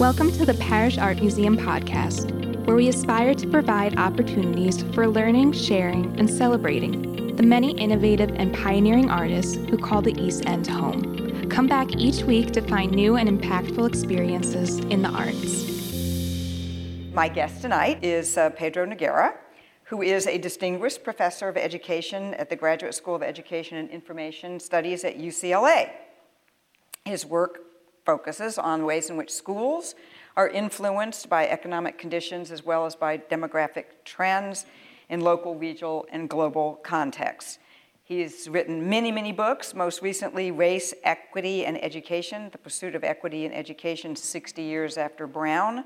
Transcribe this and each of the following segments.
Welcome to the Parrish Art Museum podcast, where we aspire to provide opportunities for learning, sharing, and celebrating the many innovative and pioneering artists who call the East End home. Come back each week to find new and impactful experiences in the arts. My guest tonight is uh, Pedro Noguera, who is a distinguished professor of education at the Graduate School of Education and Information Studies at UCLA. His work focuses on ways in which schools are influenced by economic conditions as well as by demographic trends in local, regional, and global contexts. He's written many, many books, most recently, Race, Equity, and Education The Pursuit of Equity in Education 60 Years After Brown.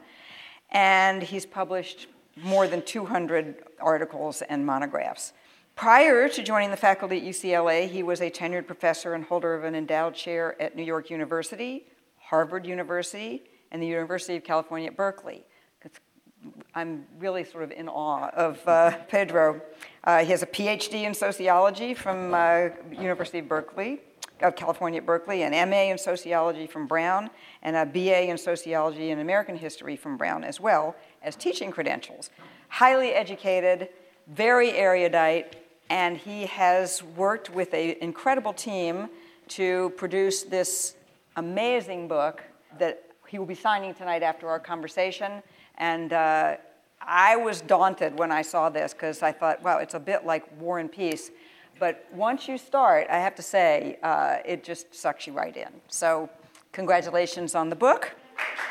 And he's published more than 200 articles and monographs. Prior to joining the faculty at UCLA, he was a tenured professor and holder of an endowed chair at New York University, Harvard University, and the University of California at Berkeley. I'm really sort of in awe of uh, Pedro. Uh, he has a PhD in sociology from uh, University of Berkeley, of California at Berkeley, an MA in sociology from Brown, and a BA in sociology and American history from Brown, as well as teaching credentials. Highly educated, very erudite, and he has worked with an incredible team to produce this amazing book that he will be signing tonight after our conversation. And uh, I was daunted when I saw this because I thought, wow, it's a bit like War and Peace. But once you start, I have to say, uh, it just sucks you right in. So, congratulations on the book.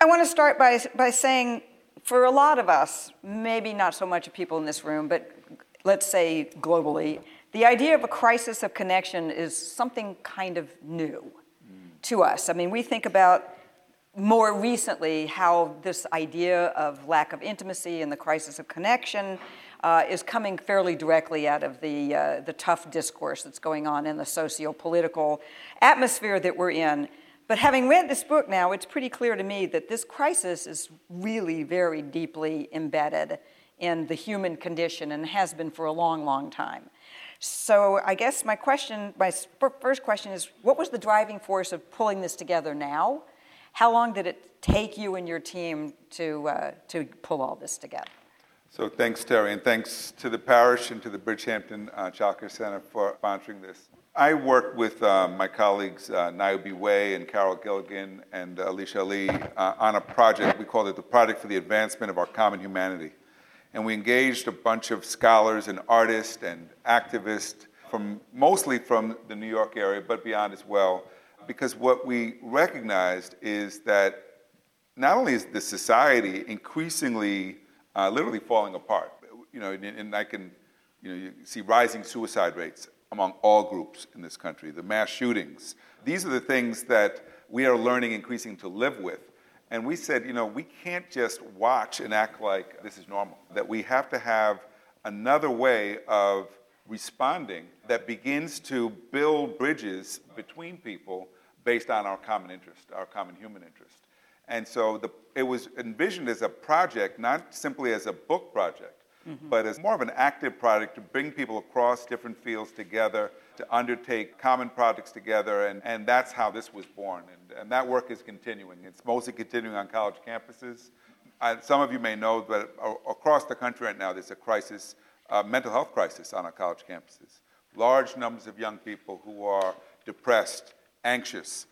I want to start by, by saying, for a lot of us, maybe not so much of people in this room, but let's say globally, the idea of a crisis of connection is something kind of new to us. I mean, we think about more recently how this idea of lack of intimacy and the crisis of connection uh, is coming fairly directly out of the, uh, the tough discourse that's going on in the socio political atmosphere that we're in. But having read this book now, it's pretty clear to me that this crisis is really very deeply embedded in the human condition and has been for a long, long time. So I guess my question, my first question is, what was the driving force of pulling this together now? How long did it take you and your team to, uh, to pull all this together? So thanks, Terrie, and thanks to the Parrish and to the Bridgehampton uh, Childcare Center for sponsoring this. I worked with uh, my colleagues uh, Niobe Way and Carol Gilligan and uh, Alisha Ali uh, on a project. We called it the Project for the Advancement of Our Common Humanity. And we engaged a bunch of scholars and artists and activists from mostly from the New York area, but beyond as well, because what we recognized is that not only is the society increasingly uh, literally falling apart, you know, and, and I can, you know, you see rising suicide rates among all groups in this country, the mass shootings. These are the things that we are learning increasingly to live with. And we said, you know, we can't just watch and act like this is normal, that we have to have another way of responding that begins to build bridges between people based on our common interest, our common human interest. And so the, it was envisioned as a project, not simply as a book project, mm-hmm. but as more of an active project to bring people across different fields together, to undertake common projects together, and, and that's how this was born. And, and that work is continuing. It's mostly continuing on college campuses. Uh, some of you may know that across the country right now, there's a crisis, a mental health crisis on our college campuses. Large numbers of young people who are depressed, anxious,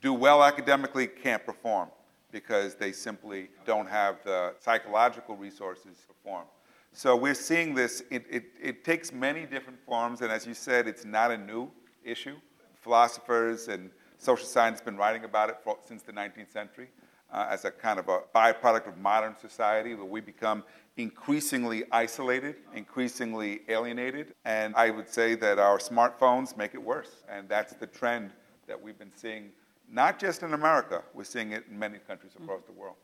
do well academically, can't perform because they simply don't have the psychological resources to perform. So we're seeing this, it, it, it, takes many different forms, and as you said, it's not a new issue. Philosophers and social scientists have been writing about it for, since the 19th century uh, as a kind of a byproduct of modern society where we become increasingly isolated, increasingly alienated, and I would say that our smartphones make it worse, and that's the trend that we've been seeing, not just in America, we're seeing it in many countries across the world.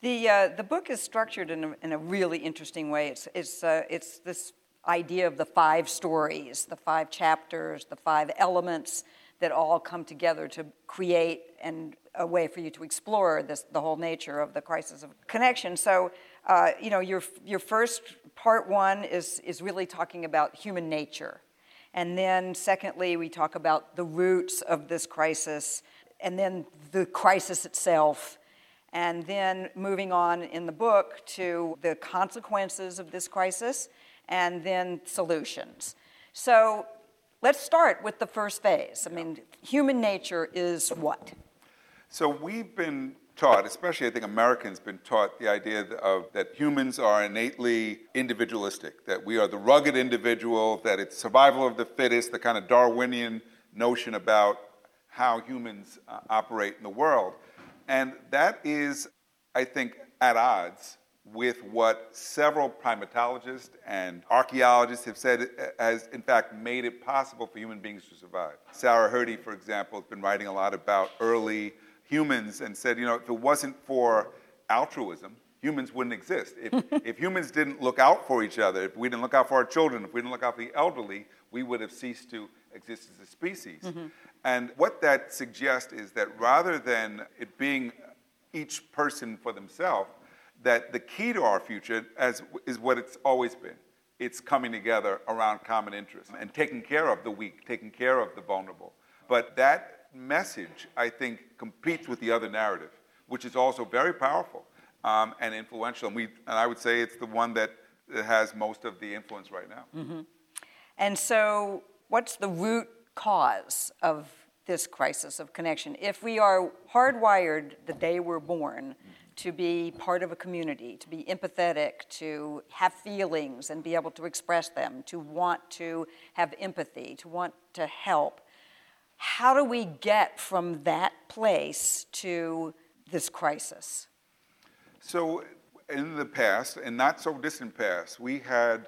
The, uh, the book is structured in a, in a really interesting way. It's, it's, uh, it's this idea of the five stories, the five chapters, the five elements that all come together to create and a way for you to explore this, the whole nature of the crisis of connection. So, uh, you know, your, your first part one is, is really talking about human nature And then, secondly, we talk about the roots of this crisis, and then the crisis itself. And then moving on in the book to the consequences of this crisis and then solutions. So let's start with the first phase. I mean, human nature is what? So we've been taught, especially I think Americans, been taught the idea of that humans are innately individualistic, that we are the rugged individual, that it's survival of the fittest, the kind of Darwinian notion about how humans uh, operate in the world. And that is, I think, at odds with what several primatologists and archaeologists have said has, in fact, made it possible for human beings to survive. Sarah Hrdy, for example, has been writing a lot about early humans and said, you know, if it wasn't for altruism, humans wouldn't exist. If, if humans didn't look out for each other, if we didn't look out for our children, if we didn't look out for the elderly, we would have ceased to exist as a species. Mm-hmm. And what that suggests is that rather than it being each person for themselves, that the key to our future as, is what it's always been. It's coming together around common interests and taking care of the weak, taking care of the vulnerable. But that message, I think, competes with the other narrative, which is also very powerful um, and influential. And, we, and I would say it's the one that has most of the influence right now. Mm-hmm. And so, what's the root cause of this crisis of connection? If we are hardwired the day we're born to be part of a community, to be empathetic, to have feelings and be able to express them, to want to have empathy, to want to help, how do we get from that place to this crisis? So, in the past, and not so distant past, we had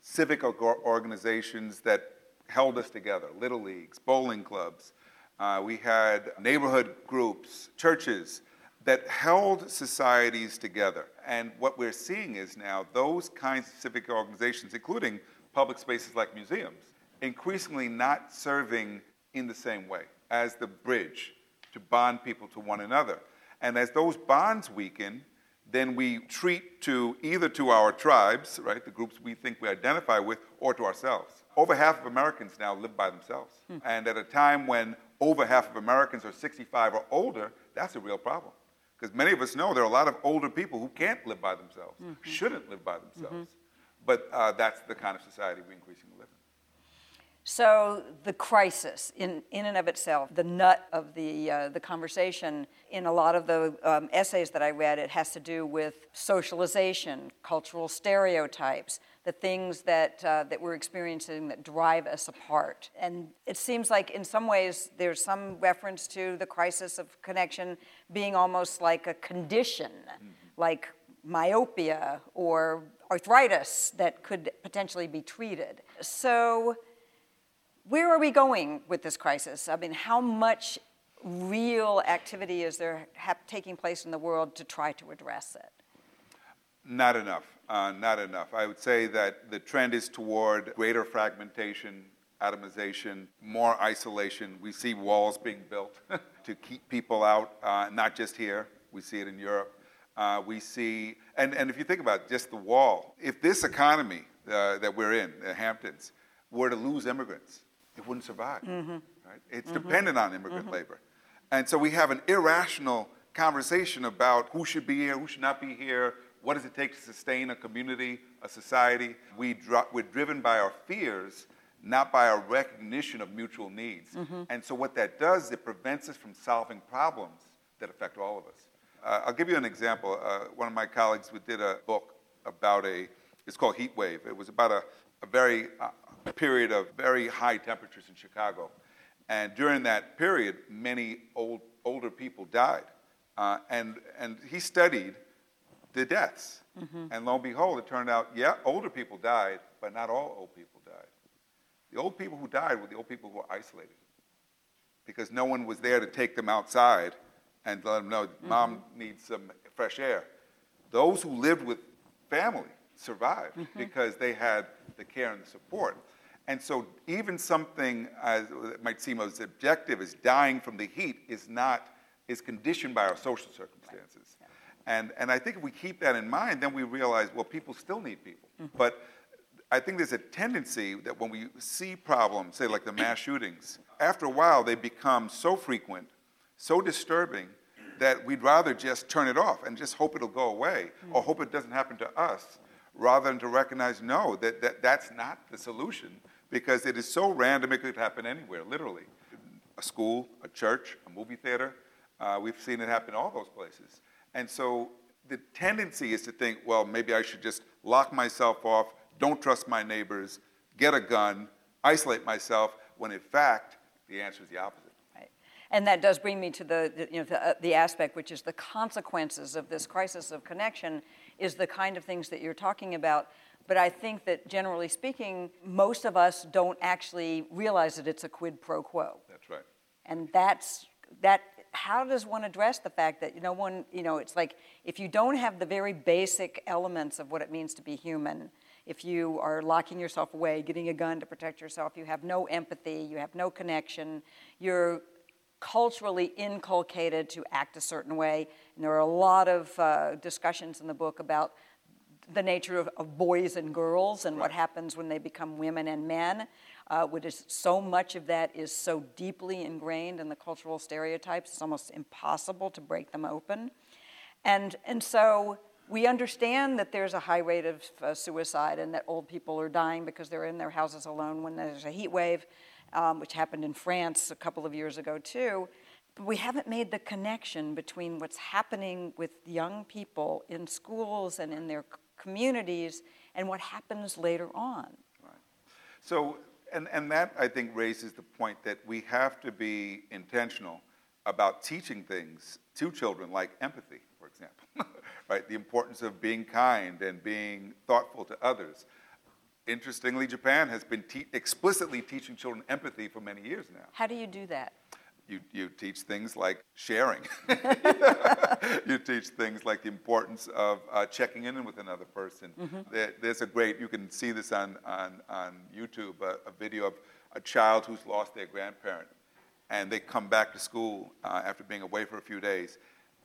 civic organizations that held us together little leagues, bowling clubs. Uh, we had neighborhood groups, churches that held societies together. And what we're seeing is now those kinds of civic organizations, including public spaces like museums, increasingly not serving in the same way as the bridge to bond people to one another. And as those bonds weaken, then we treat to either to our tribes, right, the groups we think we identify with, or to ourselves. Over half of Americans now live by themselves. Hmm. And at a time when over half of Americans are 65 or older, that's a real problem. Because many of us know there are a lot of older people who can't live by themselves, mm-hmm. shouldn't live by themselves. Mm-hmm. But uh, that's the kind of society we increasingly live in. So the crisis in, in and of itself, the nut of the, uh, the conversation in a lot of the um, essays that I read, it has to do with socialization, cultural stereotypes, the things that, uh, that we're experiencing that drive us apart. And it seems like in some ways there's some reference to the crisis of connection being almost like a condition, mm-hmm. like myopia or arthritis that could potentially be treated. So where are we going with this crisis? I mean, how much real activity is there taking place in the world to try to address it? Not enough. Uh, not enough. I would say that the trend is toward greater fragmentation, atomization, more isolation. We see walls being built to keep people out, uh, not just here. We see it in Europe. Uh, we see, and, and if you think about just the wall, if this economy uh, that we're in, the Hamptons, were to lose immigrants, it wouldn't survive. Mm-hmm. Right? It's mm-hmm. dependent on immigrant mm-hmm. labor. And so we have an irrational conversation about who should be here, who should not be here, what does it take to sustain a community, a society. We dro- we're driven by our fears, not by our recognition of mutual needs. Mm-hmm. And so what that does, it prevents us from solving problems that affect all of us. Uh, I'll give you an example. Uh, one of my colleagues did a book about a, it's called Heat Wave. It was about a, a very uh, period of very high temperatures in Chicago. And during that period, many old, older people died. Uh, and, and he studied the deaths. Mm-hmm. And lo and behold, it turned out, yeah, older people died, but not all old people died. The old people who died were the old people who were isolated because no one was there to take them outside and let them know mm-hmm. mom needs some fresh air. Those who lived with family survived mm-hmm. because they had the care and the support. And so, even something as, that might seem as objective as dying from the heat is not is conditioned by our social circumstances. And, and I think if we keep that in mind, then we realize, well, people still need people. Mm-hmm. But I think there's a tendency that when we see problems, say like the mass shootings, after a while they become so frequent, so disturbing, that we'd rather just turn it off and just hope it'll go away or hope it doesn't happen to us rather than to recognize no, that, that that's not the solution because it is so random it could happen anywhere, literally. A school, a church, a movie theater. Uh, we've seen it happen in all those places. And so the tendency is to think, well, maybe I should just lock myself off, don't trust my neighbors, get a gun, isolate myself, when in fact, the answer is the opposite. Right. And that does bring me to the, the you know, the, uh, the aspect which is the consequences of this crisis of connection is the kind of things that you're talking about. But I think that generally speaking, most of us don't actually realize that it's a quid pro quo. That's right. And that's that how does one address the fact that no one, you know, it's like if you don't have the very basic elements of what it means to be human, if you are locking yourself away, getting a gun to protect yourself, you have no empathy, you have no connection, you're culturally inculcated to act a certain way. And there are a lot of uh, discussions in the book about the nature of, of boys and girls and right. what happens when they become women and men. Uh, which is so much of that is so deeply ingrained in the cultural stereotypes, it's almost impossible to break them open. And, and so we understand that there's a high rate of uh, suicide and that old people are dying because they're in their houses alone when there's a heat wave, um, which happened in France a couple of years ago too. But we haven't made the connection between what's happening with young people in schools and in their communities and what happens later on. Right. So, and, and that I think raises the point that we have to be intentional about teaching things to children like empathy, for example, right? The importance of being kind and being thoughtful to others. Interestingly, Japan has been te- explicitly teaching children empathy for many years now. How do you do that? You, you teach things like sharing. you teach things like the importance of uh, checking in with another person. Mm-hmm. There, there's a great, you can see this on, on, on YouTube, a, a, video of a child who's lost their grandparent. And they come back to school uh, after being away for a few days.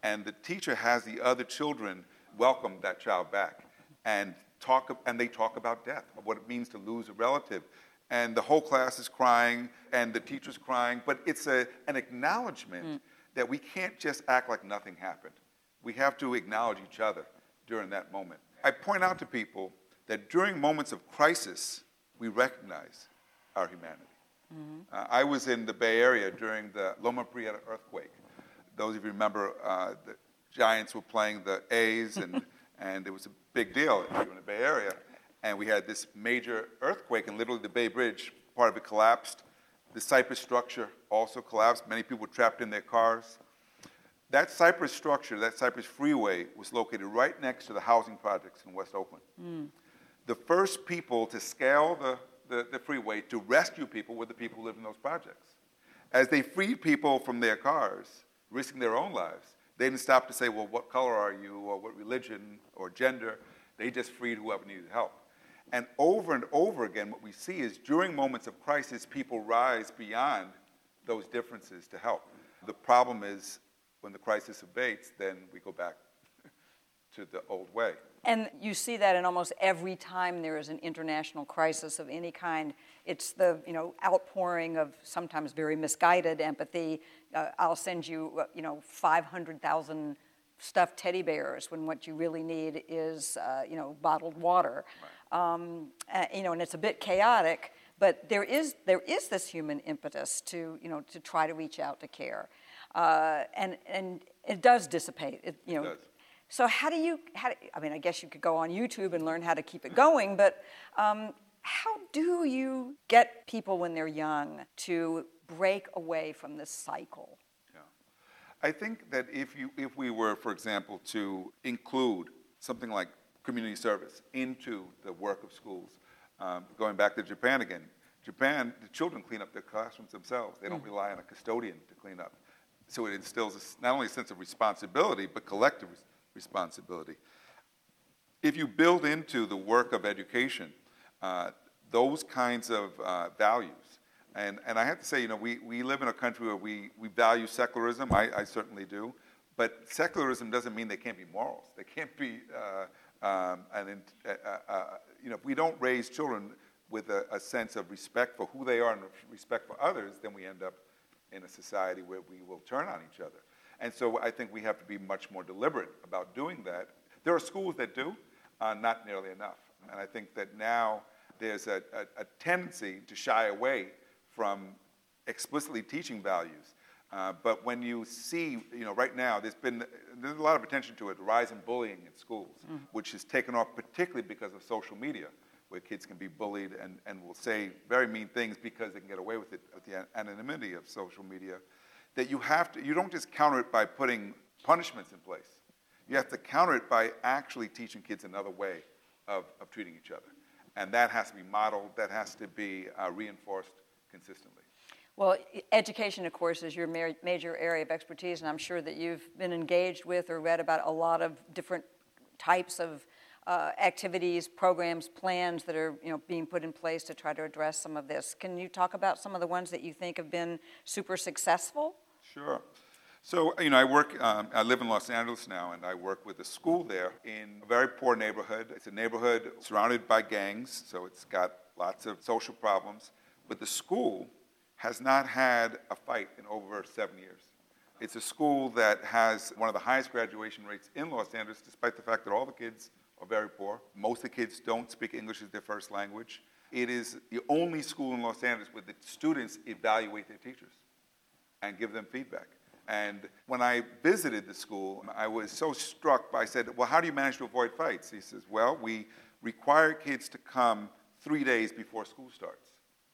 And the teacher has the other children welcome that child back and talk, and they talk about death, what it means to lose a relative and the whole class is crying and the teacher's crying, but it's a, an acknowledgement mm. that we can't just act like nothing happened. We have to acknowledge each other during that moment. I point out to people that during moments of crisis, we recognize our humanity. Mm-hmm. Uh, I was in the Bay Area during the Loma Prieta earthquake. Those of you remember uh, the Giants were playing the A's, and, and it was a big deal if you were in the Bay Area and we had this major earthquake, and literally the Bay Bridge, part of it collapsed. The Cypress structure also collapsed. Many people were trapped in their cars. That Cypress structure, that Cypress freeway, was located right next to the housing projects in West Oakland. Mm. The first people to scale the, the, the freeway to rescue people were the people who lived in those projects. As they freed people from their cars, risking their own lives, they didn't stop to say, well, what color are you, or what religion, or gender. They just freed whoever needed help. And over and over again, what we see is during moments of crisis, people rise beyond those differences to help. The problem is when the crisis abates, then we go back to the old way. And you see that in almost every time there is an international crisis of any kind. It's the you know outpouring of sometimes very misguided empathy. Uh, I'll send you uh, you know 500,000 stuffed teddy bears when what you really need is uh, you know bottled water. Right. Um, uh, you know, and it's a bit chaotic, but there is, there is this human impetus to, you know, to try to reach out to care. Uh, and, and it does dissipate, it, you know. It so how do you, how do, I mean, I guess you could go on YouTube and learn how to keep it going, but um, how do you get people when they're young to break away from this cycle? Yeah. I think that if, you, if we were, for example, to include something like community service into the work of schools. Um, going back to Japan again, Japan, the children clean up their classrooms themselves. They don't mm. rely on a custodian to clean up. So it instills a, not only a sense of responsibility, but collective res- responsibility. If you build into the work of education uh, those kinds of uh, values, and, and I have to say, you know, we, we live in a country where we, we value secularism, I, I certainly do, but secularism doesn't mean they can't be morals. They can't be uh, Um, and in, uh, uh, uh, you know, if we don't raise children with a, a, sense of respect for who they are and respect for others, then we end up in a society where we will turn on each other. And so I think we have to be much more deliberate about doing that. There are schools that do, uh, not nearly enough. And I think that now there's a, a, a tendency to shy away from explicitly teaching values. Uh, but when you see, you know, right now there's been there's a lot of attention to it, the rise in bullying in schools, mm. which has taken off particularly because of social media, where kids can be bullied and, and will say very mean things because they can get away with it with the anonymity of social media. That you have to, you don't just counter it by putting punishments in place. You have to counter it by actually teaching kids another way of, of treating each other. And that has to be modeled, that has to be uh, reinforced consistently. Well, education, of course, is your major area of expertise, and I'm sure that you've been engaged with or read about a lot of different types of uh, activities, programs, plans that are you know, being put in place to try to address some of this. Can you talk about some of the ones that you think have been super successful? Sure. So, you know, I work, um, I live in Los Angeles now, and I work with a school there in a very poor neighborhood. It's a neighborhood surrounded by gangs, so it's got lots of social problems. But the school has not had a fight in over seven years. It's a school that has one of the highest graduation rates in Los Angeles, despite the fact that all the kids are very poor. Most of the kids don't speak English as their first language. It is the only school in Los Angeles where the students evaluate their teachers and give them feedback. And when I visited the school, I was so struck by, I said, well, how do you manage to avoid fights? He says, well, we require kids to come three days before school starts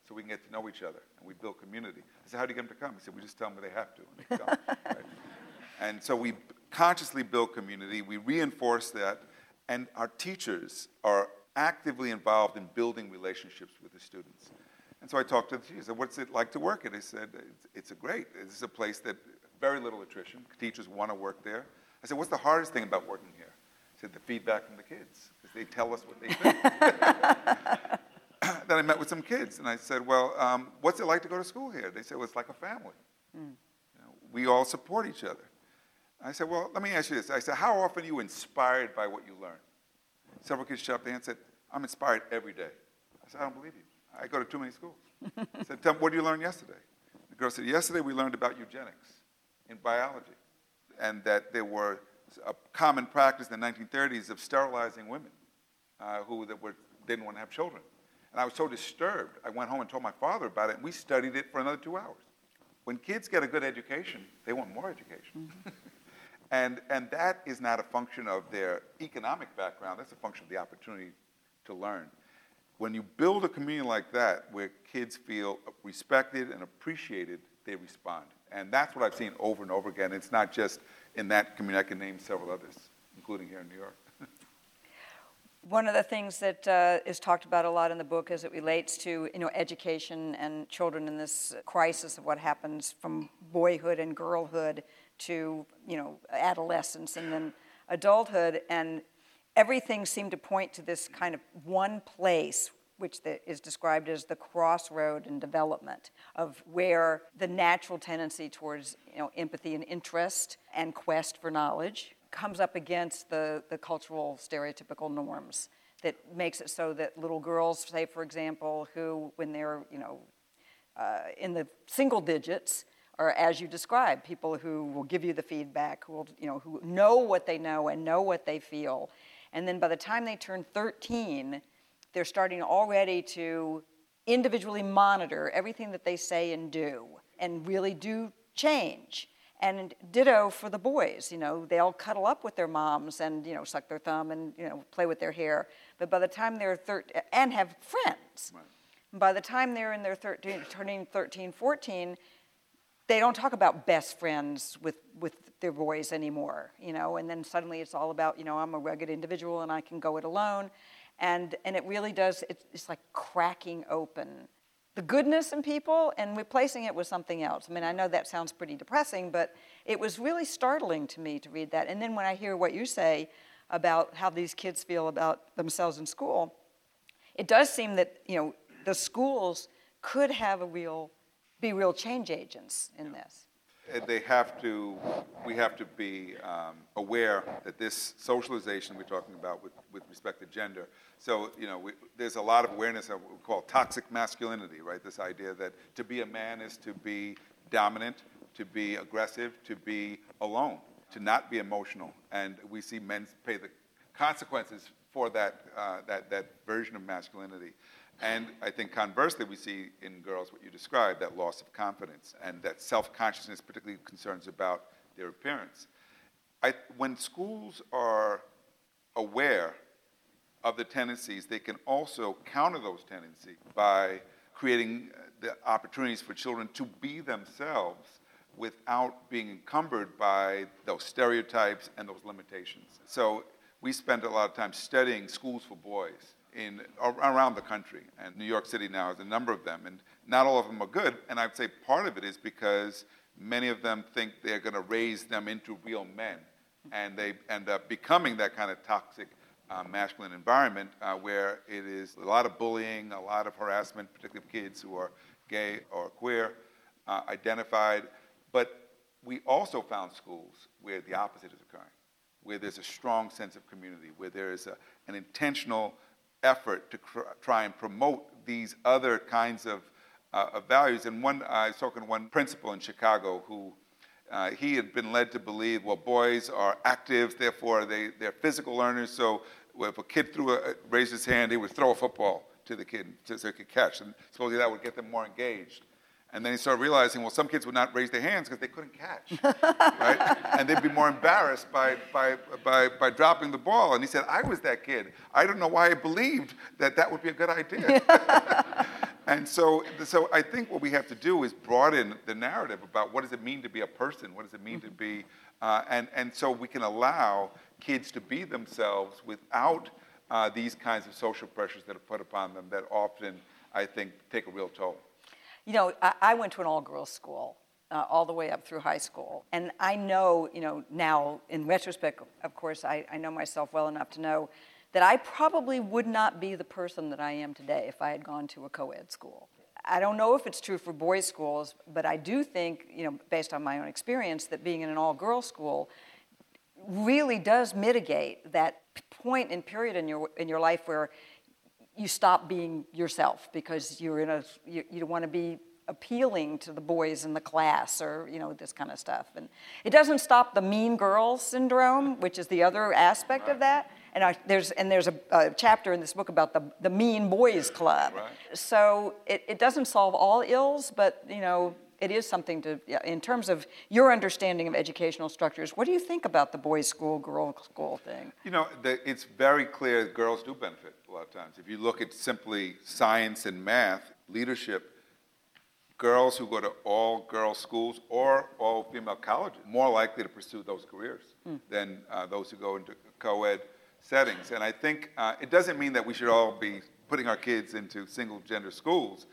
so we can get to know each other and we build community. I said, how do you get them to come? He said, we just tell them they have to. And, they come, right? and so we consciously build community, we reinforce that, and our teachers are actively involved in building relationships with the students. And so I talked to the teachers. I said, what's it like to work at? They said, it's, it's a great. This is a place that very little attrition. Teachers want to work there. I said, what's the hardest thing about working here? He said, the feedback from the kids, because they tell us what they think. then I met with some kids and I said, Well, um, what's it like to go to school here? They said, Well, it's like a family. Mm. You know, we all support each other. I said, Well, let me ask you this. I said, How often are you inspired by what you learn? Several kids shut up their and said, I'm inspired every day. I said, I don't believe you. I go to too many schools. I said, Tell me, what did you learn yesterday? The girl said, Yesterday we learned about eugenics in biology and that there were a common practice in the 1930s of sterilizing women uh, who that were, didn't want to have children. And I was so disturbed, I went home and told my father about it, and we studied it for another two hours. When kids get a good education, they want more education. Mm-hmm. and, and that is not a function of their economic background, that's a function of the opportunity to learn. When you build a community like that, where kids feel respected and appreciated, they respond. And that's what I've seen over and over again. It's not just in that community, I can name several others, including here in New York. One of the things that uh, is talked about a lot in the book as it relates to you know education and children in this crisis of what happens from boyhood and girlhood to you know adolescence and then adulthood. And everything seemed to point to this kind of one place which the, is described as the crossroad in development of where the natural tendency towards you know, empathy and interest and quest for knowledge comes up against the, the cultural stereotypical norms that makes it so that little girls, say for example, who when they're you know uh, in the single digits, are as you described, people who will give you the feedback, who will you know who know what they know and know what they feel, and then by the time they turn 13, they're starting already to individually monitor everything that they say and do, and really do change. And ditto for the boys, you know, they all cuddle up with their moms and, you know, suck their thumb and, you know, play with their hair. But by the time they're 13, and have friends, right. by the time they're in their 13, turning 13, 14, they don't talk about best friends with, with their boys anymore, you know, and then suddenly it's all about, you know, I'm a rugged individual and I can go it alone. And, and it really does, it's, it's like cracking open the goodness in people and replacing it with something else. I mean, I know that sounds pretty depressing, but it was really startling to me to read that. And then when I hear what you say about how these kids feel about themselves in school, it does seem that, you know, the schools could have a real, be real change agents in this. Uh, they have to, we have to be um, aware that this socialization we're talking about with, with respect to gender, so, you know, we, there's a lot of awareness of what we call toxic masculinity, right? This idea that to be a man is to be dominant, to be aggressive, to be alone, to not be emotional. And we see men pay the consequences for that, uh, that, that version of masculinity. And I think conversely, we see in girls what you described that loss of confidence and that self consciousness, particularly concerns about their appearance. I, when schools are aware of the tendencies, they can also counter those tendencies by creating uh, the opportunities for children to be themselves without being encumbered by those stereotypes and those limitations. So we spend a lot of time studying schools for boys in around the country, and New York City now has a number of them, and not all of them are good. And I'd say part of it is because many of them think they're going to raise them into real men, and they end up becoming that kind of toxic uh, masculine environment uh, where it is a lot of bullying, a lot of harassment, particularly of kids who are gay or queer uh, identified. But we also found schools where the opposite is occurring, where there's a strong sense of community, where there is a, an intentional effort to try and promote these other kinds of, uh, of values. And one, I was talking to one principal in Chicago who uh, he had been led to believe, well, boys are active, therefore they, they're physical learners, so if a kid threw a, raised his hand, he would throw a football to the kid so he could catch. And supposedly that would get them more engaged. And then he started realizing, well, some kids would not raise their hands because they couldn't catch, right? And they'd be more embarrassed by, by, by, by dropping the ball. And he said, I was that kid. I don't know why I believed that that would be a good idea. and so, so I think what we have to do is broaden the narrative about what does it mean to be a person? What does it mean to be, uh, and, and so we can allow kids to be themselves without uh, these kinds of social pressures that are put upon them that often, I think, take a real toll. You know, I, I went to an all girls school. Uh, all the way up through high school. And I know, you know, now in retrospect, of course, I, I know myself well enough to know that I probably would not be the person that I am today if I had gone to a co ed school. I don't know if it's true for boys' schools, but I do think, you know, based on my own experience, that being in an all girls school really does mitigate that point and period in your, in your life where you stop being yourself because you're in a, you, you want to be appealing to the boys in the class or you know this kind of stuff and it doesn't stop the mean girl syndrome which is the other aspect right. of that and I, there's and there's a, a, chapter in this book about the, the mean boys club right. so it, it doesn't solve all ills but you know it is something to, in terms of your understanding of educational structures, what do you think about the boys' school, girls' school thing? You know, the, it's very clear girls do benefit a lot of times. If you look at simply science and math, leadership, girls who go to all girls schools or all female colleges more likely to pursue those careers mm. than uh, those who go into co ed settings. And I think uh, it doesn't mean that we should all be putting our kids into single gender schools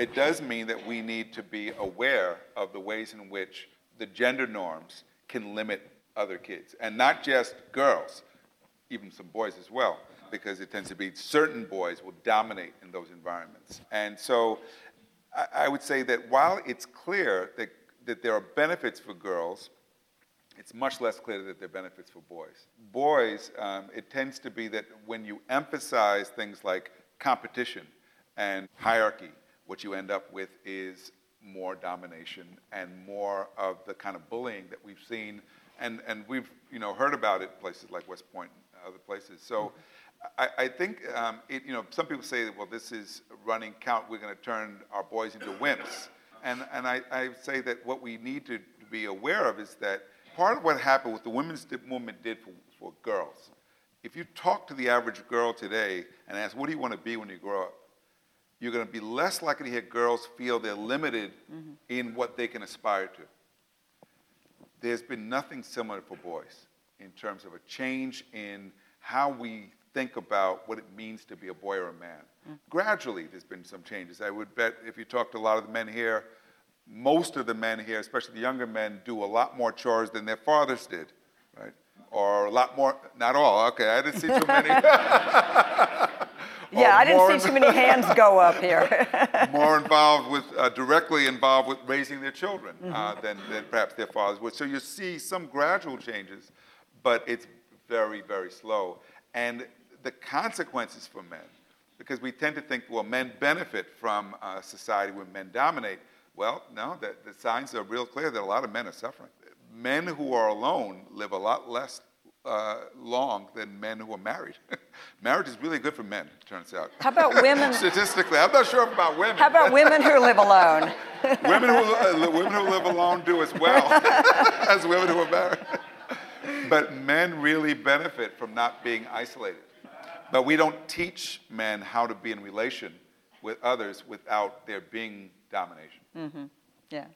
it does mean that we need to be aware of the ways in which the gender norms can limit other kids, and not just girls, even some boys as well, because it tends to be certain boys will dominate in those environments. And so I, I would say that while it's clear that, that there are benefits for girls, it's much less clear that there are benefits for boys. Boys, um, it tends to be that when you emphasize things like competition and hierarchy what you end up with is more domination and more of the kind of bullying that we've seen and, and we've you know heard about it places like West Point and other places. So I, I think um, it, you know some people say that well this is running count. We're going to turn our boys into wimps, and and I, I say that what we need to be aware of is that part of what happened with the women's movement did for, for girls. If you talk to the average girl today and ask, what do you want to be when you grow up? You're going to be less likely to hear girls feel they're limited mm-hmm. in what they can aspire to. There's been nothing similar for boys in terms of a change in how we think about what it means to be a boy or a man. Mm-hmm. Gradually, there's been some changes. I would bet if you talk to a lot of the men here, most of the men here, especially the younger men, do a lot more chores than their fathers did, right? Or a lot more, not all, okay, I didn't see too many. Yeah, I didn't see too many hands go up here. more involved with, uh, directly involved with raising their children uh, Mm-hmm. than, than perhaps their fathers were. So you see some gradual changes, but it's very, very slow. And the consequences for men, because we tend to think, well, men benefit from a society where men dominate. Well, no, the, the signs are real clear that a lot of men are suffering. Men who are alone live a lot less uh, long than men who are married. Marriage is really good for men, it turns out. How about women? Statistically, I'm not sure about women. How about women who live alone? women who uh, women who live alone do as well as women who are married. But men really benefit from not being isolated. But we don't teach men how to be in relation with others without there being domination. Mm-hmm. Yeah.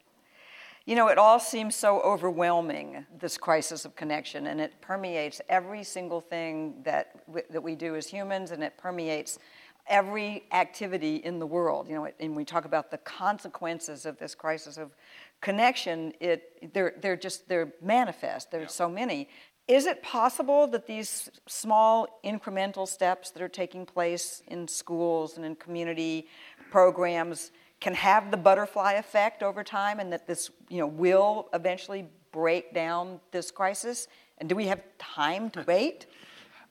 You know, it all seems so overwhelming, this crisis of connection, and it permeates every single thing that, w- that we do as humans, and it permeates every activity in the world. You know, and we talk about the consequences of this crisis of connection, it, they're, they're just, they're manifest. There's so many. Is it possible that these small incremental steps that are taking place in schools and in community programs can have the butterfly effect over time and that this you know, will eventually break down this crisis? And do we have time to wait?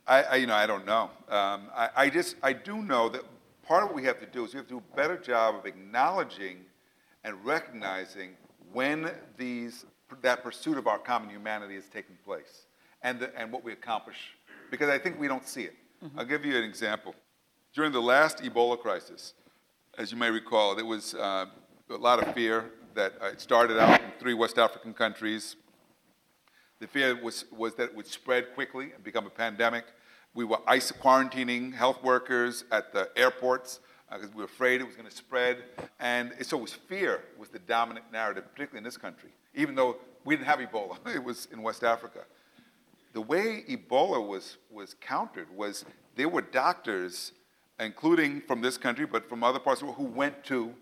I, I you know I don't know. Um, I, I just I do know that part of what we have to do is we have to do a better job of acknowledging and recognizing when these that pursuit of our common humanity is taking place and the, and what we accomplish because I think we don't see it. I'll give you an example. During the last Ebola crisis, as you may recall, there was uh, a lot of fear that uh, it started out in three West African countries. The fear was, was that it would spread quickly and become a pandemic. We were ice quarantining health workers at the airports because we were afraid it was going to spread. And so it was fear was the dominant narrative, particularly in this country, even though we didn't have Ebola. It was in West Africa. The way Ebola was, was countered was there were doctors, including from this country, but from other parts of the world, who went to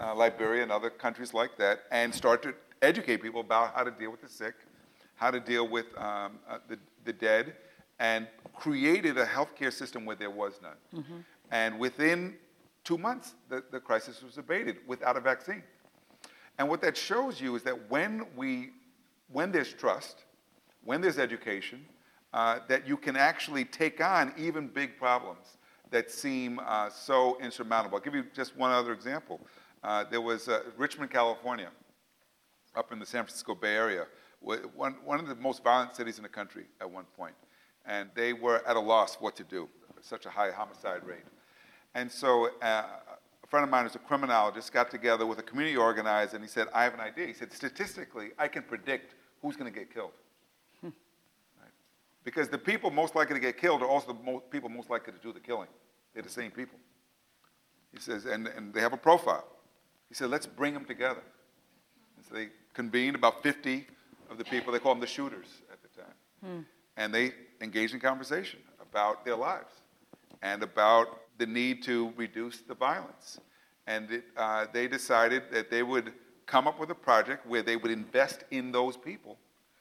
uh, Liberia and other countries like that and start to educate people about how to deal with the sick, how to deal with um, uh, the, the dead, and created a healthcare system where there was none. And within two months, the, the crisis was abated without a vaccine. And what that shows you is that when, we, when there's trust, when there's education, uh, that you can actually take on even big problems that seem uh, so insurmountable. I'll give you just one other example. Uh, there was uh, Richmond, California, up in the San Francisco Bay Area, one, one of the most violent cities in the country at one point. And they were at a loss what to do, such a high homicide rate. And so uh, a friend of mine who's a criminologist got together with a community organizer and he said, I have an idea. He said, statistically, I can predict who's going to get killed. Because the people most likely to get killed are also the mo- people most likely to do the killing. They're the same people. He says, and, and they have a profile. He said, let's bring them together. And so they convened about 50 of the people, they call them the shooters at the time. And they engaged in conversation about their lives and about the need to reduce the violence. And it, uh, they decided that they would come up with a project where they would invest in those people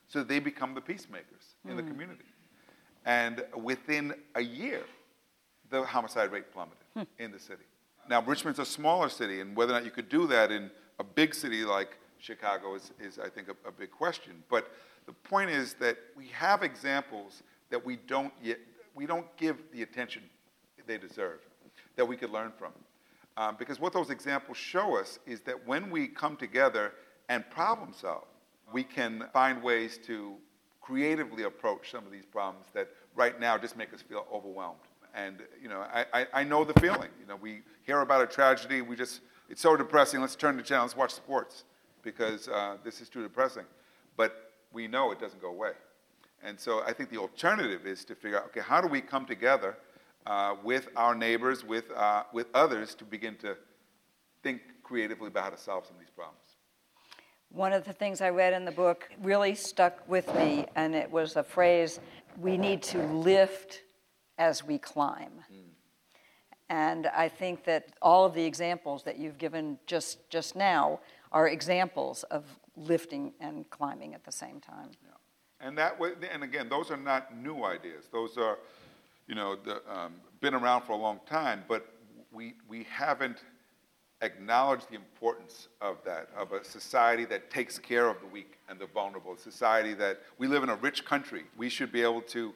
so that they become the peacemakers in the community. And within a year, the homicide rate plummeted in the city. Now, Richmond's a smaller city, and whether or not you could do that in a big city like Chicago is, is I think, a, a big question. But the point is that we have examples that we don't yet, we don't give the attention they deserve, that we could learn from. Um, because what those examples show us is that when we come together and problem solve, we can find ways to creatively approach some of these problems that right now just make us feel overwhelmed. And you know, I, I, I know the feeling. You know, we hear about a tragedy, we just it's so depressing. Let's turn the channel, let's watch sports because uh, this is too depressing. But we know it doesn't go away. And so I think the alternative is to figure out, okay, how do we come together uh, with our neighbors, with, uh, with others, to begin to think creatively about how to solve some of these problems? One of the things I read in the book really stuck with me, and it was a phrase we need to lift as we climb. And I think that all of the examples that you've given just, just now are examples of lifting and climbing at the same time. And that way, and again, those are not new ideas. Those are, you know, the um, been around for a long time, but we, we haven't acknowledged the importance of that, of a society that takes care of the weak and the vulnerable, a society that we live in a rich country. We should be able to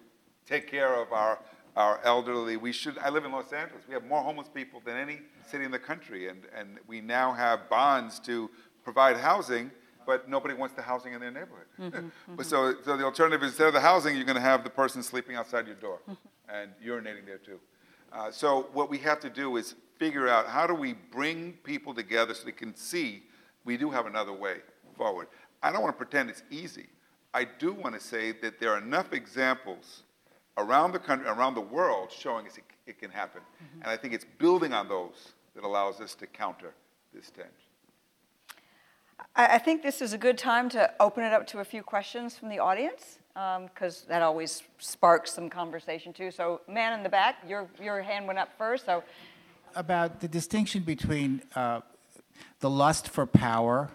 take care of our, our elderly. We should, I live in Los Angeles. We have more homeless people than any city in the country, and, and we now have bonds to provide housing but nobody wants the housing in their neighborhood. Mm-hmm, mm-hmm. so, so the alternative is instead of the housing, you're going to have the person sleeping outside your door mm-hmm. and urinating there too. Uh, so what we have to do is figure out how do we bring people together so they can see we do have another way forward. I don't want to pretend it's easy. I do want to say that there are enough examples around the country, around the world, showing us it, it can happen. Mm-hmm. And I think it's building on those that allows us to counter this trend. I think this is a good time to open it up to a few questions from the audience because um, that always sparks some conversation too. So, man in the back, your, your hand went up first. So, about the distinction between uh, the lust for power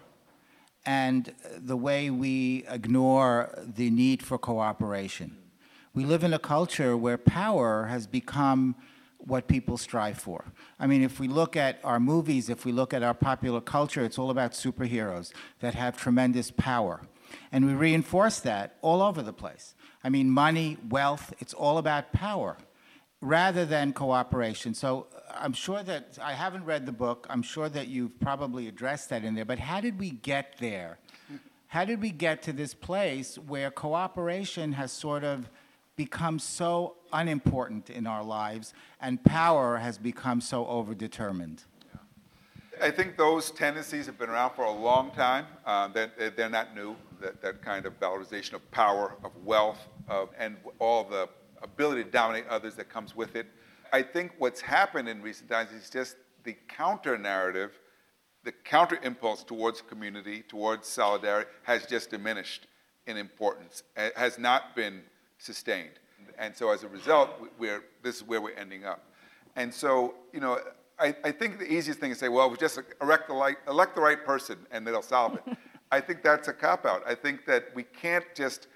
and the way we ignore the need for cooperation. We live in a culture where power has become what people strive for. I mean, if we look at our movies, if we look at our popular culture, it's all about superheroes that have tremendous power. And we reinforce that all over the place. I mean, money, wealth, it's all about power rather than cooperation. So I'm sure that I haven't read the book. I'm sure that you've probably addressed that in there. But how did we get there? How did we get to this place where cooperation has sort of become so unimportant in our lives and power has become so overdetermined? I think those tendencies have been around for a long time. Uh, they're, they're, not new, that, that kind of valorization of power, of wealth, of, and all the ability to dominate others that comes with it. I think what's happened in recent times is just the counter narrative, the counter impulse towards community, towards solidarity, has just diminished in importance. It has not been sustained. And so as a result, we're, this is where we're ending up. And so, you know, I, I think the easiest thing is to say, well, we just elect the, right, elect the right person and they'll solve it. I think that's a cop out. I think that we can't just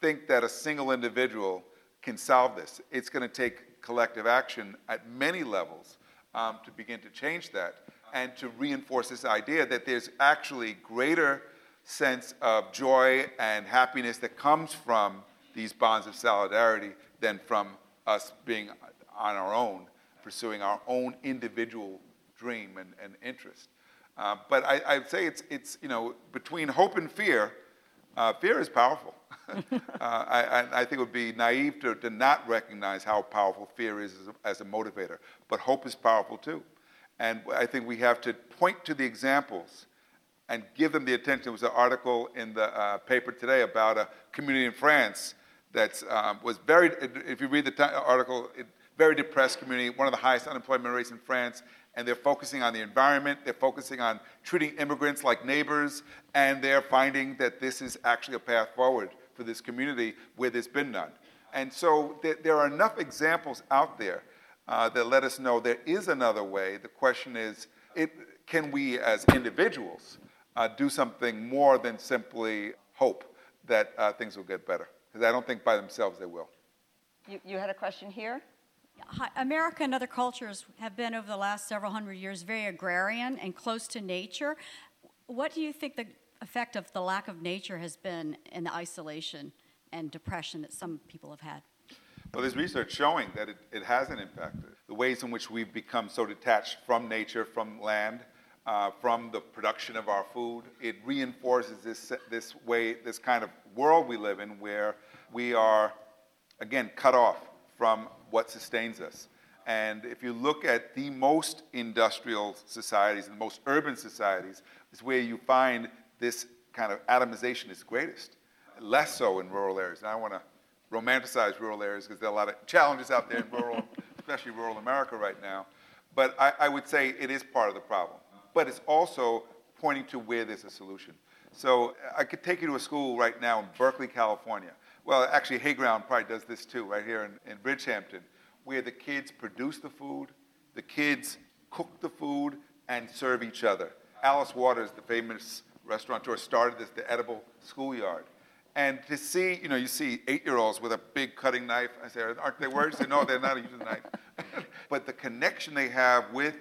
think that a single individual can solve this. It's going to take collective action at many levels um, to begin to change that and to reinforce this idea that there's actually greater sense of joy and happiness that comes from these bonds of solidarity than from us being on our own, pursuing our own individual dream and, and interest. Uh, but I, I'd say it's, it's, you know, between hope and fear, uh, fear is powerful. uh, I, I, think it would be naive to, to not recognize how powerful fear is as a, as a, motivator. But hope is powerful too. And I think we have to point to the examples and give them the attention. There was an article in the uh, paper today about a community in France that um, was very, if you read the t- article, it, very depressed community, one of the highest unemployment rates in France, and they're focusing on the environment, they're focusing on treating immigrants like neighbors, and they're finding that this is actually a path forward for this community where there's been none. And so there, there are enough examples out there uh, that let us know there is another way. The question is, it, can we as individuals uh, do something more than simply hope that uh, things will get better? because I don't think by themselves they will. You, you had a question here? America and other cultures have been, over the last several hundred years, very agrarian and close to nature. What do you think the effect of the lack of nature has been in the isolation and depression that some people have had? Well, there's research showing that it, it has an impact. The ways in which we've become so detached from nature, from land, uh, from the production of our food, it reinforces this, this way, this kind of world we live in where we are, again, cut off from what sustains us. And if you look at the most industrial societies the most urban societies, is where you find this kind of atomization is greatest. Less so in rural areas. And I want to romanticize rural areas because there are a lot of challenges out there in rural, especially rural America right now. But I, I would say it is part of the problem. But it's also pointing to where there's a solution. So I could take you to a school right now in Berkeley, California. Well, actually, Hayground probably does this too, right here in, in Bridgehampton, where the kids produce the food, the kids cook the food, and serve each other. Alice Waters, the famous restaurateur, started this, the edible schoolyard. And to see, you know, you see eight-year-olds with a big cutting knife. I say, aren't they worried? She said, no, they're not using a knife. but the connection they have with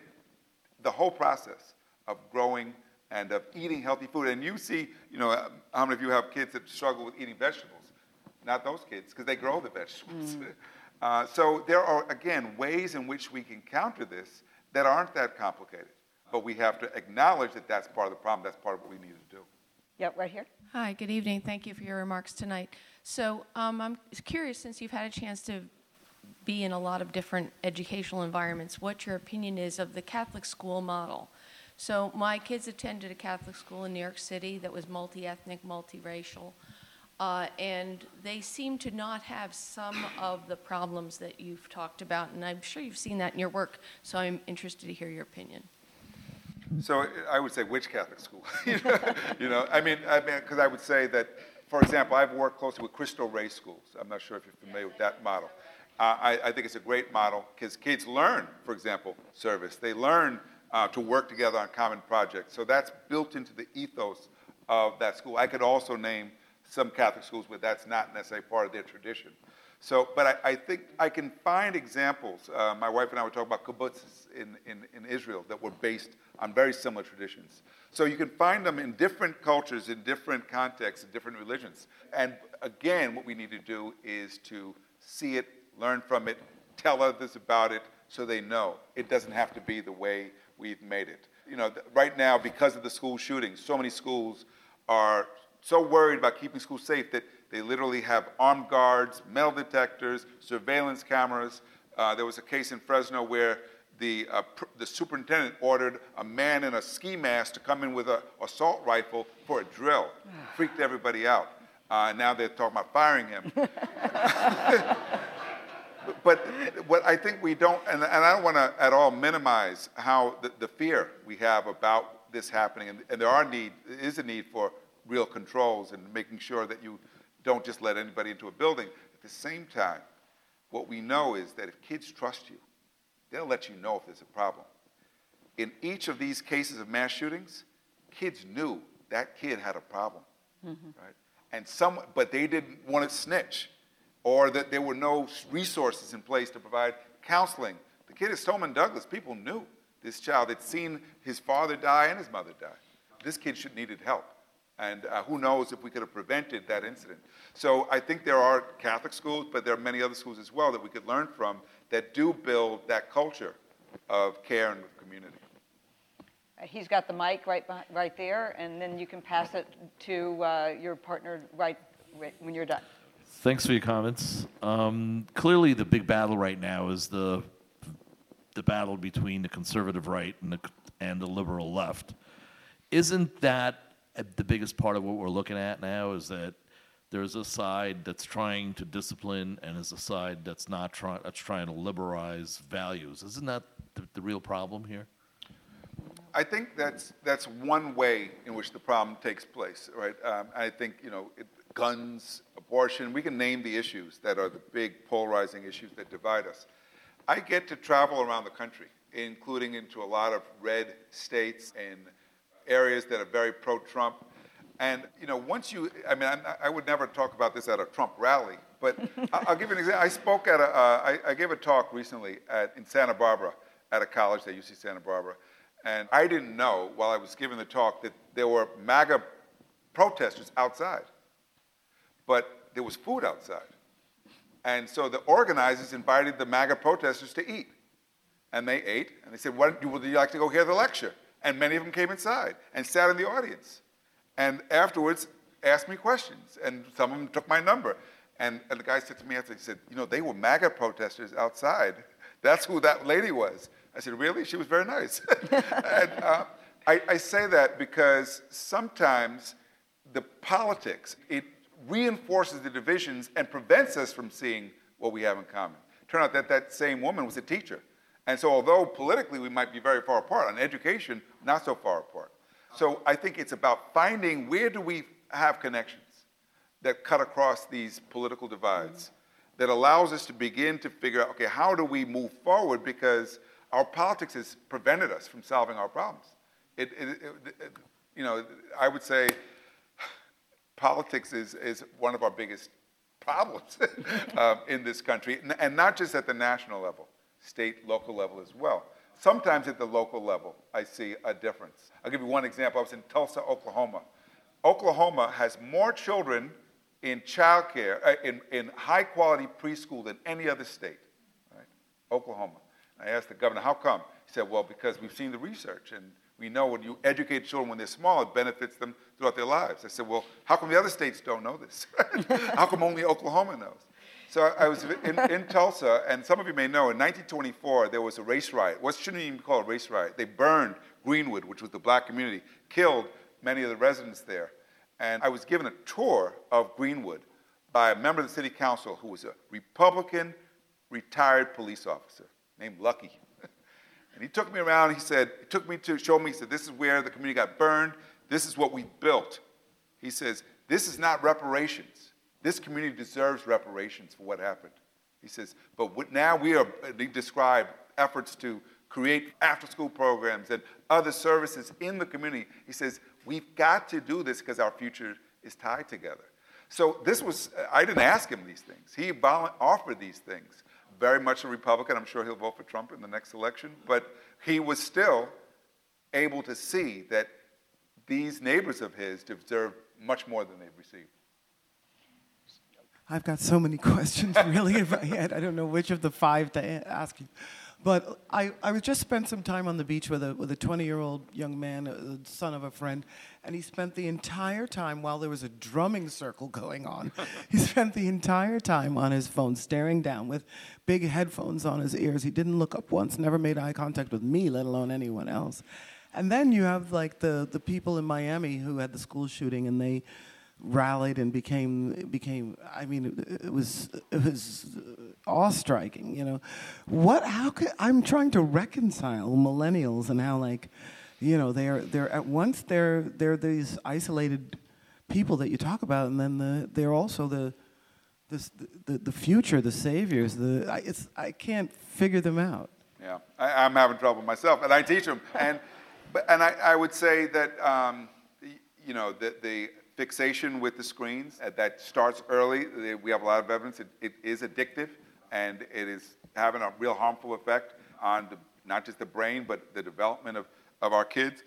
the whole process of growing and of eating healthy food. And you see, you know, how many of you have kids that struggle with eating vegetables? Not those kids, because they grow the vegetables. Mm. Uh, so there are, again, ways in which we can counter this that aren't that complicated. But we have to acknowledge that that's part of the problem. That's part of what we need to do. Yep, right here. Hi, good evening. Thank you for your remarks tonight. So um, I'm curious, since you've had a chance to be in a lot of different educational environments, what your opinion is of the Catholic school model. So my kids attended a Catholic school in New York City that was multi-ethnic, multiracial, uh, and they seem to not have some of the problems that you've talked about, and I'm sure you've seen that in your work. So I'm interested to hear your opinion. So I would say which Catholic school? you know, I mean, I mean, because I would say that, for example, I've worked closely with Cristo Rey schools. I'm not sure if you're familiar with that model. Uh, I, I, think it's a great model because kids learn, for example, service. They learn uh, to work together on common projects. So that's built into the ethos of that school. I could also name some Catholic schools where that's not necessarily part of their tradition. So, but I, I think I can find examples. Uh, my wife and I were talking about kibbutzes in, in, in Israel that were based on very similar traditions. So you can find them in different cultures, in different contexts, in different religions. And again, what we need to do is to see it learn from it, tell others about it so they know. It doesn't have to be the way we've made it. You know, right now, because of the school shootings, so many schools are so worried about keeping schools safe that they literally have armed guards, metal detectors, surveillance cameras. Uh, there was a case in Fresno where the, uh, pr- the superintendent ordered a man in a ski mask to come in with an assault rifle for a drill. Freaked everybody out. Uh, now they're talking about firing him. but what I think we don't, and, and I don't want to at all minimize how the, the, fear we have about this happening, and, and there are need, is a need for real controls and making sure that you don't just let anybody into a building. At the same time, what we know is that if kids trust you, they'll let you know if there's a problem. In each of these cases of mass shootings, kids knew that kid had a problem, mm-hmm. right? And some, but they didn't want to snitch or that there were no resources in place to provide counseling. The kid is Stoneman Douglas, people knew this child had seen his father die and his mother die. This kid should needed help. And uh, who knows if we could have prevented that incident. So I think there are Catholic schools, but there are many other schools as well that we could learn from that do build that culture of care and community. Uh, he's got the mic right, right there, and then you can pass it to uh, your partner right, right when you're done. Thanks for your comments. Um, clearly, the big battle right now is the the battle between the conservative right and the and the liberal left. Isn't that the biggest part of what we're looking at now? Is that there's a side that's trying to discipline and there's a side that's not trying that's trying to liberalize values. Isn't that the, the real problem here? I think that's that's one way in which the problem takes place, right? Um, I think you know it, guns, abortion. We can name the issues that are the big polarizing issues that divide us. I get to travel around the country, including into a lot of red states and areas that are very pro Trump. And, you know, once you, I mean, I, I, would never talk about this at a Trump rally, but I'll give you an example. I spoke at a, uh, I, I gave a talk recently at, in Santa Barbara at a college at UC Santa Barbara. And I didn't know while I was giving the talk that there were MAGA protesters outside but there was food outside. And so the organizers invited the MAGA protesters to eat. And they ate, and they said, Would you like to go hear the lecture? And many of them came inside and sat in the audience. And afterwards, asked me questions. And some of them took my number. And, and the guy said to me after, he said, You know, they were MAGA protesters outside. That's who that lady was. I said, Really? She was very nice. and uh, I, I say that because sometimes the politics, it reinforces the divisions and prevents us from seeing what we have in common. Turn out that that same woman was a teacher. And so, although politically we might be very far apart, on education, not so far apart. So, I think it's about finding where do we have connections that cut across these political divides that allows us to begin to figure out okay, how do we move forward? Because our politics has prevented us from solving our problems. It, it, it, you know, I would say politics is, is one of our biggest problems um, in this country, and not just at the national level, state, local level as well. Sometimes at the local level, I see a difference. I'll give you one example. I was in Tulsa, Oklahoma. Oklahoma has more children in childcare, uh, in, in high quality preschool than any other state, right? Oklahoma. I asked the governor, how come? He said, well, because we've seen the research and we know when you educate children when they're small, it benefits them throughout their lives. I said, well, how come the other states don't know this? how come only Oklahoma knows? So I was in, in, Tulsa, and some of you may know, in 1924, there was a race riot. What shouldn't even be called a race riot? They burned Greenwood, which was the black community, killed many of the residents there. And I was given a tour of Greenwood by a member of the city council who was a Republican retired police officer named Lucky. and he took me around, he said, he took me to show me, he said, this is where the community got burned, this is what we built. He says, this is not reparations. This community deserves reparations for what happened. He says, but now we are, they describe efforts to create after school programs and other services in the community. He says, we've got to do this because our future is tied together. So this was, I didn't ask him these things. He offered these things. Very much a Republican. I'm sure he'll vote for Trump in the next election. But he was still able to see that these neighbors of his deserve much more than they've received. I've got so many questions really in my head. I don't know which of the five to ask you. But I, I was just spent some time on the beach with a with a 20 year old young man, uh, the son of a friend, and he spent the entire time while there was a drumming circle going on. he spent the entire time on his phone, staring down with big headphones on his ears. He didn't look up once, never made eye contact with me, let alone anyone else. And then you have like the the people in Miami who had the school shooting, and they rallied and became became I mean it, was it was awe striking you know? What how could I'm trying to reconcile millennials and how like you know they're they're at once they're they're these isolated people that you talk about and then the they're also the this, the, the future the saviors the I, it's I can't figure them out. Yeah I, am having trouble myself and I teach them and but and I, I would say that um, you know the the fixation with the screens uh, that starts early. We have a lot of evidence it, it is addictive and it is having a real harmful effect on the, not just the brain, but the development of, of our kids.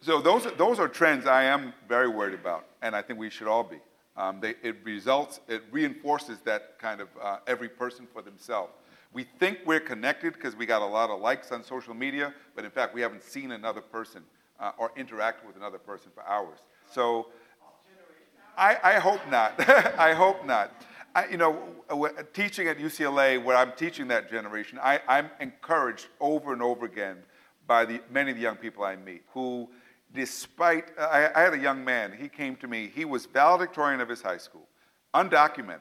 So those, those are trends I am very worried about, and I think we should all be. Um, they, it results, it reinforces that kind of uh, every person for themselves. We think we're connected because we got a lot of likes on social media, but in fact, we haven't seen another person uh, or interacted with another person for hours. So I, I hope not. I hope not. I, you know, teaching at UCLA, where I'm teaching that generation, I, I'm encouraged over and over again by the, many of the young people I meet who, despite, I, I had a young man, he came to me, he was valedictorian of his high school, undocumented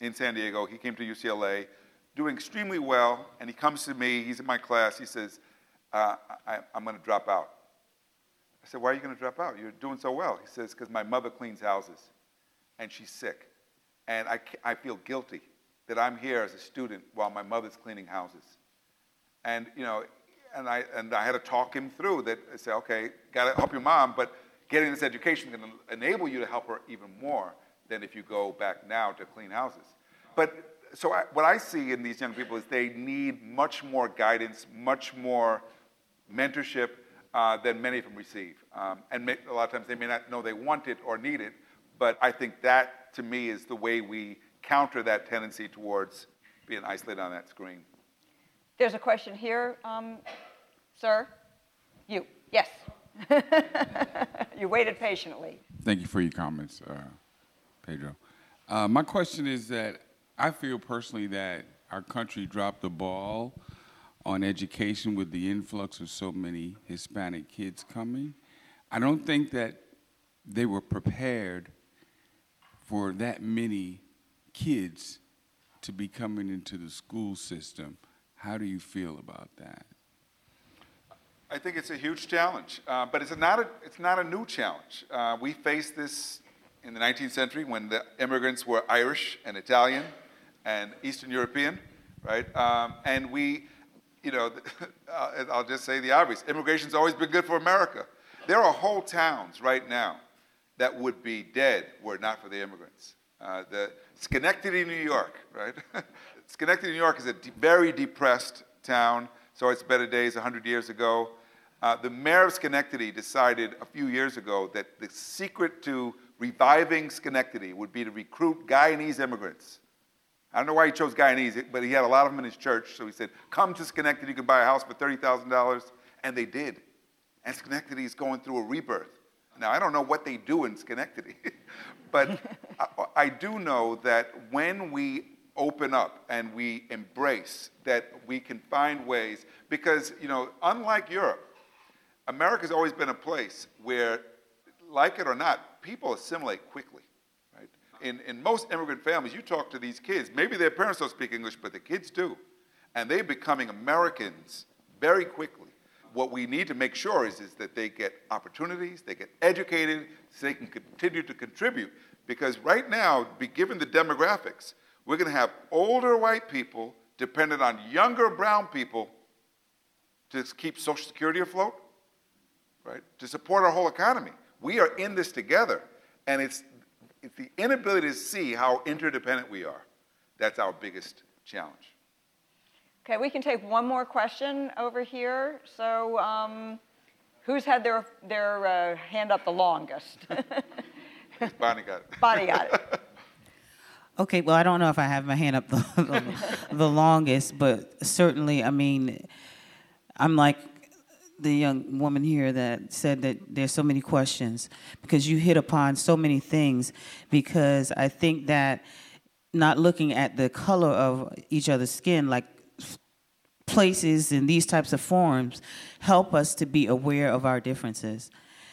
in San Diego. He came to UCLA, doing extremely well, and he comes to me, he's in my class, he says, uh, I, I'm going to drop out. I said, Why are you going to drop out? You're doing so well. He says, Because my mother cleans houses and she's sick. And I, I feel guilty that I'm here as a student while my mother's cleaning houses. And, you know, and I, and I had to talk him through that. I said, okay, got to help your mom, but getting this education to enable you to help her even more than if you go back now to clean houses. But so I, what I see in these young people is they need much more guidance, much more mentorship, uh, than many of them receive. Um, and may, a lot of times they may not know they want it or need it, but I think that, to me, is the way we counter that tendency towards being isolated on that screen. There's a question here, um, sir. You, yes. you waited patiently. Thank you for your comments, uh, Pedro. Uh, my question is that I feel personally that our country dropped the ball on education with the influx of so many Hispanic kids coming. I don't think that they were prepared for that many kids to be coming into the school system. How do you feel about that? I think it's a huge challenge, uh, but it's not a, it's not a new challenge. Uh, we faced this in the 19th century when the immigrants were Irish and Italian and Eastern European, right? Um, and we, you know, uh, I'll just say the obvious immigration's always been good for America. There are whole towns right now that would be dead were it not for the immigrants. Uh, the Schenectady, New York, right? Schenectady, New York is a de- very depressed town. So it's better days 100 years ago. Uh, the mayor of Schenectady decided a few years ago that the secret to reviving Schenectady would be to recruit Guyanese immigrants. I don't know why he chose Guyanese, but he had a lot of them in his church. So he said, Come to Schenectady, you can buy a house for $30,000. And they did. And Schenectady is going through a rebirth. Now, I don't know what they do in Schenectady, but I, I do know that when we open up and we embrace that we can find ways, because, you know, unlike Europe, America's always been a place where, like it or not, people assimilate quickly. In, in most immigrant families, you talk to these kids, maybe their parents don't speak English, but the kids do. And they're becoming Americans very quickly what we need to make sure is, is that they get opportunities, they get educated, so they can continue to contribute. Because right now, given the demographics, we're going to have older white people dependent on younger brown people to keep Social Security afloat, right? To support our whole economy. We are in this together, and it's, it's the inability to see how interdependent we are. That's our biggest challenge. Okay, we can take one more question over here. So, um, who's had their, their uh, hand up the longest? Bonnie got it. Bonnie got it. Okay, well, I don't know if I have my hand up the, the, the longest, but certainly, I mean, I'm like the young woman here that said that there's so many questions because you hit upon so many things because I think that not looking at the color of each other's skin, like places and these types of forums, help us to be aware of our differences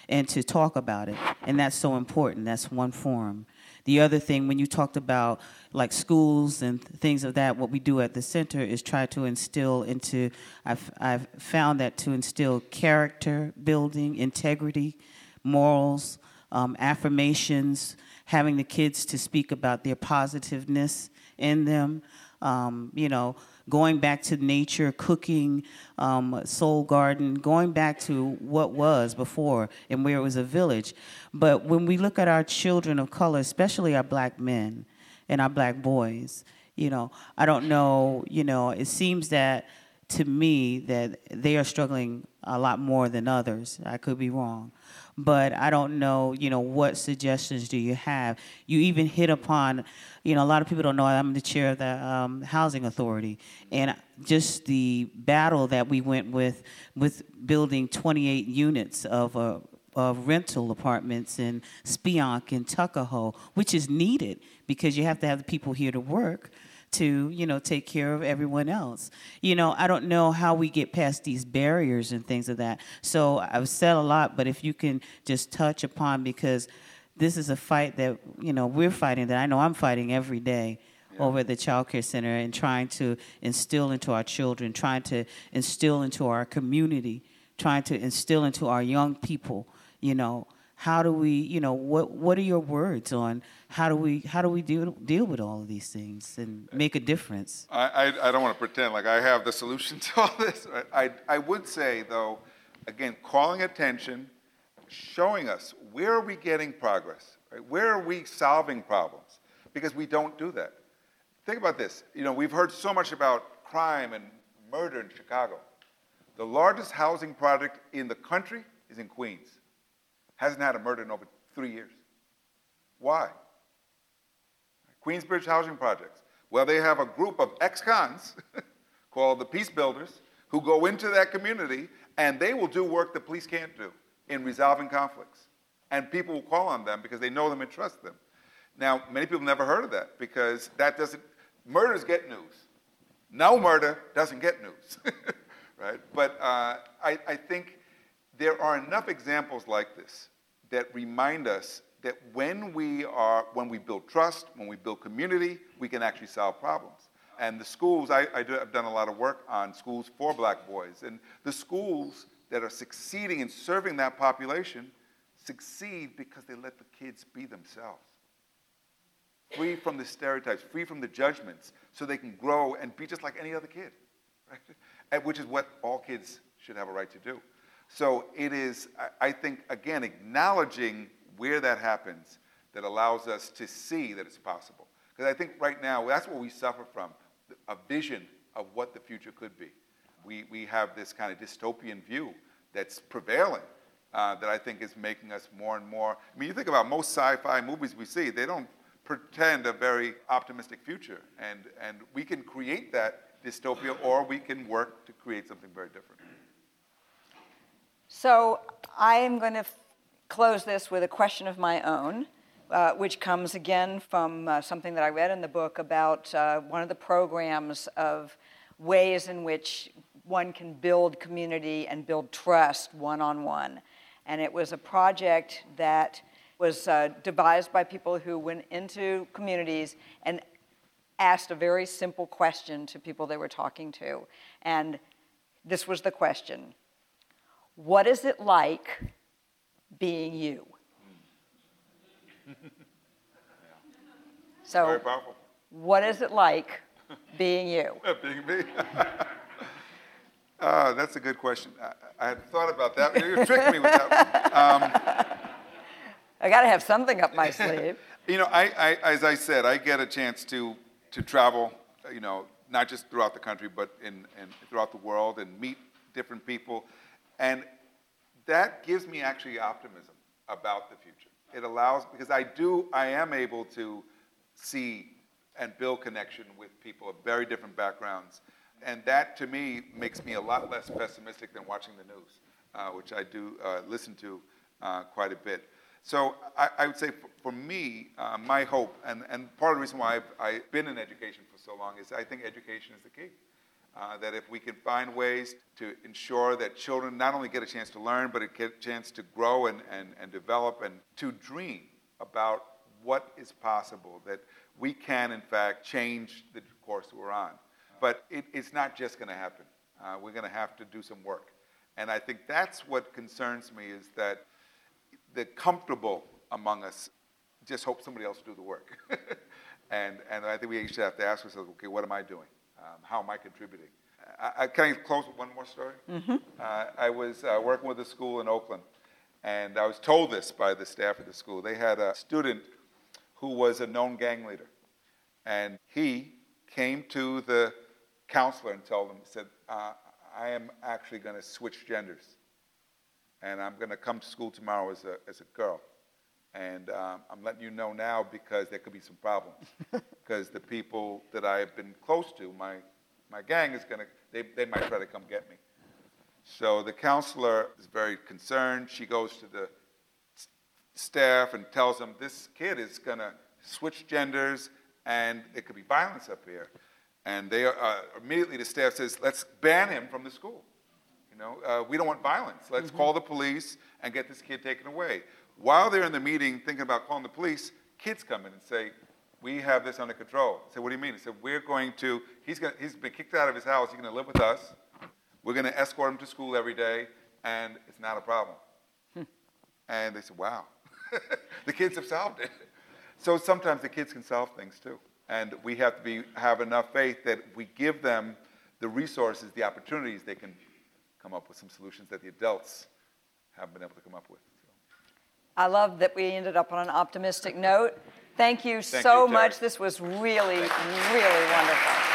and to talk about it. And that's so important. That's one forum. The other thing, when you talked about like schools and things of that, what we do at the center is try to instill into, I've, I've found that to instill character building, integrity, morals, um, affirmations, having the kids to speak about their positiveness in them, um, you know, going back to nature, cooking, um, soul garden, going back to what was before and where it was a village. But when we look at our children of color, especially our black men and our black boys, you know, I don't know, you know, it seems that to me that they are struggling a lot more than others. I could be wrong but I don't know, you know, what suggestions do you have? You even hit upon, you know, a lot of people don't know I'm the chair of the um, housing authority, and just the battle that we went with with building 28 units of a of rental apartments in Speonk and Tuckahoe, which is needed because you have to have the people here to work to you know take care of everyone else you know i don't know how we get past these barriers and things of that so i've said a lot but if you can just touch upon because this is a fight that you know we're fighting that i know i'm fighting every day yeah. over at the child care center and trying to instill into our children trying to instill into our community trying to instill into our young people you know how do we you know what what are your words on how do we how do we deal deal with all of these things and make a difference? I i, I don't want to pretend like i have the solution to all this. I i would say though again calling attention showing us where are we getting progress right? Where are we solving problems? Because we don't do that. Think about this. You know we've heard so much about crime and murder in chicago. The largest housing project in the country is in queens hasn't had a murder in over three years. Why? Queensbridge Housing Projects. Well, they have a group of ex cons called the Peace Builders who go into that community and they will do work the police can't do in resolving conflicts. And people will call on them because they know them and trust them. Now, many people never heard of that because that doesn't, murders get news. No murder doesn't get news, right? But uh, I, I think there are enough examples like this that remind us that when we are when we build trust when we build community we can actually solve problems. And the schools I, I do, i've done a lot of work on schools for black boys. And the schools that are succeeding in serving that population succeed because they let the kids be themselves. Free from the stereotypes free from the judgments so they can grow and be just like any other kid right? which is what all kids should have a right to do so it is, I think, again, acknowledging where that happens that allows us to see that it's possible. Because I think right now, that's what we suffer from. a vision of what the future could be. We, we have this kind of dystopian view that's prevailing uh, that I think is making us more and more. I mean, you think about most sci fi movies we see, they don't pretend a very optimistic future. And, and we can create that dystopia or we can work to create something very different. So I am going to f- close this with a question of my own, uh, which comes again from uh, something that I read in the book about uh, one of the programs of ways in which one can build community and build trust one on one. And it was a project that was uh, devised by people who went into communities and asked a very simple question to people they were talking to. And this was the question What is it like being you? So, what is it like being you? Being me. Uh, that's a good question. I, I had thought about that. You tricked me with that. Um, I got to have something up my sleeve. You know, I, I, as I said, I get a chance to, to travel, you know, not just throughout the country, but in, in, throughout the world and meet different people. And that gives me actually optimism about the future. It allows, because I do, I am able to see and build connection with people of very different backgrounds. And that, to me, makes me a lot less pessimistic than watching the news, uh, which I do uh, listen to uh, quite a bit. So I, I would say for, for me, uh, my hope, and, and part of the reason why I've, I've been in education for so long is I think education is the key. Uh, that if we can find ways to ensure that children not only get a chance to learn, but get a chance to grow and, and, and develop and to dream about what is possible, that we can, in fact, change the course we're on. But it, it's not just going to happen. Uh, we're going to have to do some work. And I think that's what concerns me is that the comfortable among us just hope somebody else will do the work. and, and I think we should have to ask ourselves, okay, what am I doing? Um, how am I contributing? I, I, can I close with one more story? Uh, I was uh, working with a school in Oakland, and I was told this by the staff of the school. They had a student who was a known gang leader, and he came to the counselor and told him, said, uh, I am actually going to switch genders, and I'm going to come to school tomorrow as a, as a girl. And um, I'm letting you know now because there could be some problems. Because the people that I have been close to, my, my gang is going to, they, they might try to come get me. So the counselor is very concerned. She goes to the s- staff and tells them this kid is going to switch genders and it could be violence up here. And they are, uh, immediately the staff says, let's ban him from the school. You know, uh, we don't want violence. Let's call the police and get this kid taken away. While they're in the meeting thinking about calling the police, kids come in and say, we have this under control. I said, what do you mean? He said, we're going to, he's, gonna, he's been kicked out of his house. He's going to live with us. We're going to escort him to school every day, and it's not a problem. Hmm. And they said, wow. the kids have solved it. So sometimes the kids can solve things too. And we have to be, have enough faith that we give them the resources, the opportunities, they can come up with some solutions that the adults haven't been able to come up with. I love that we ended up on an optimistic note. Thank you Thank so you, much. This was really, really wonderful.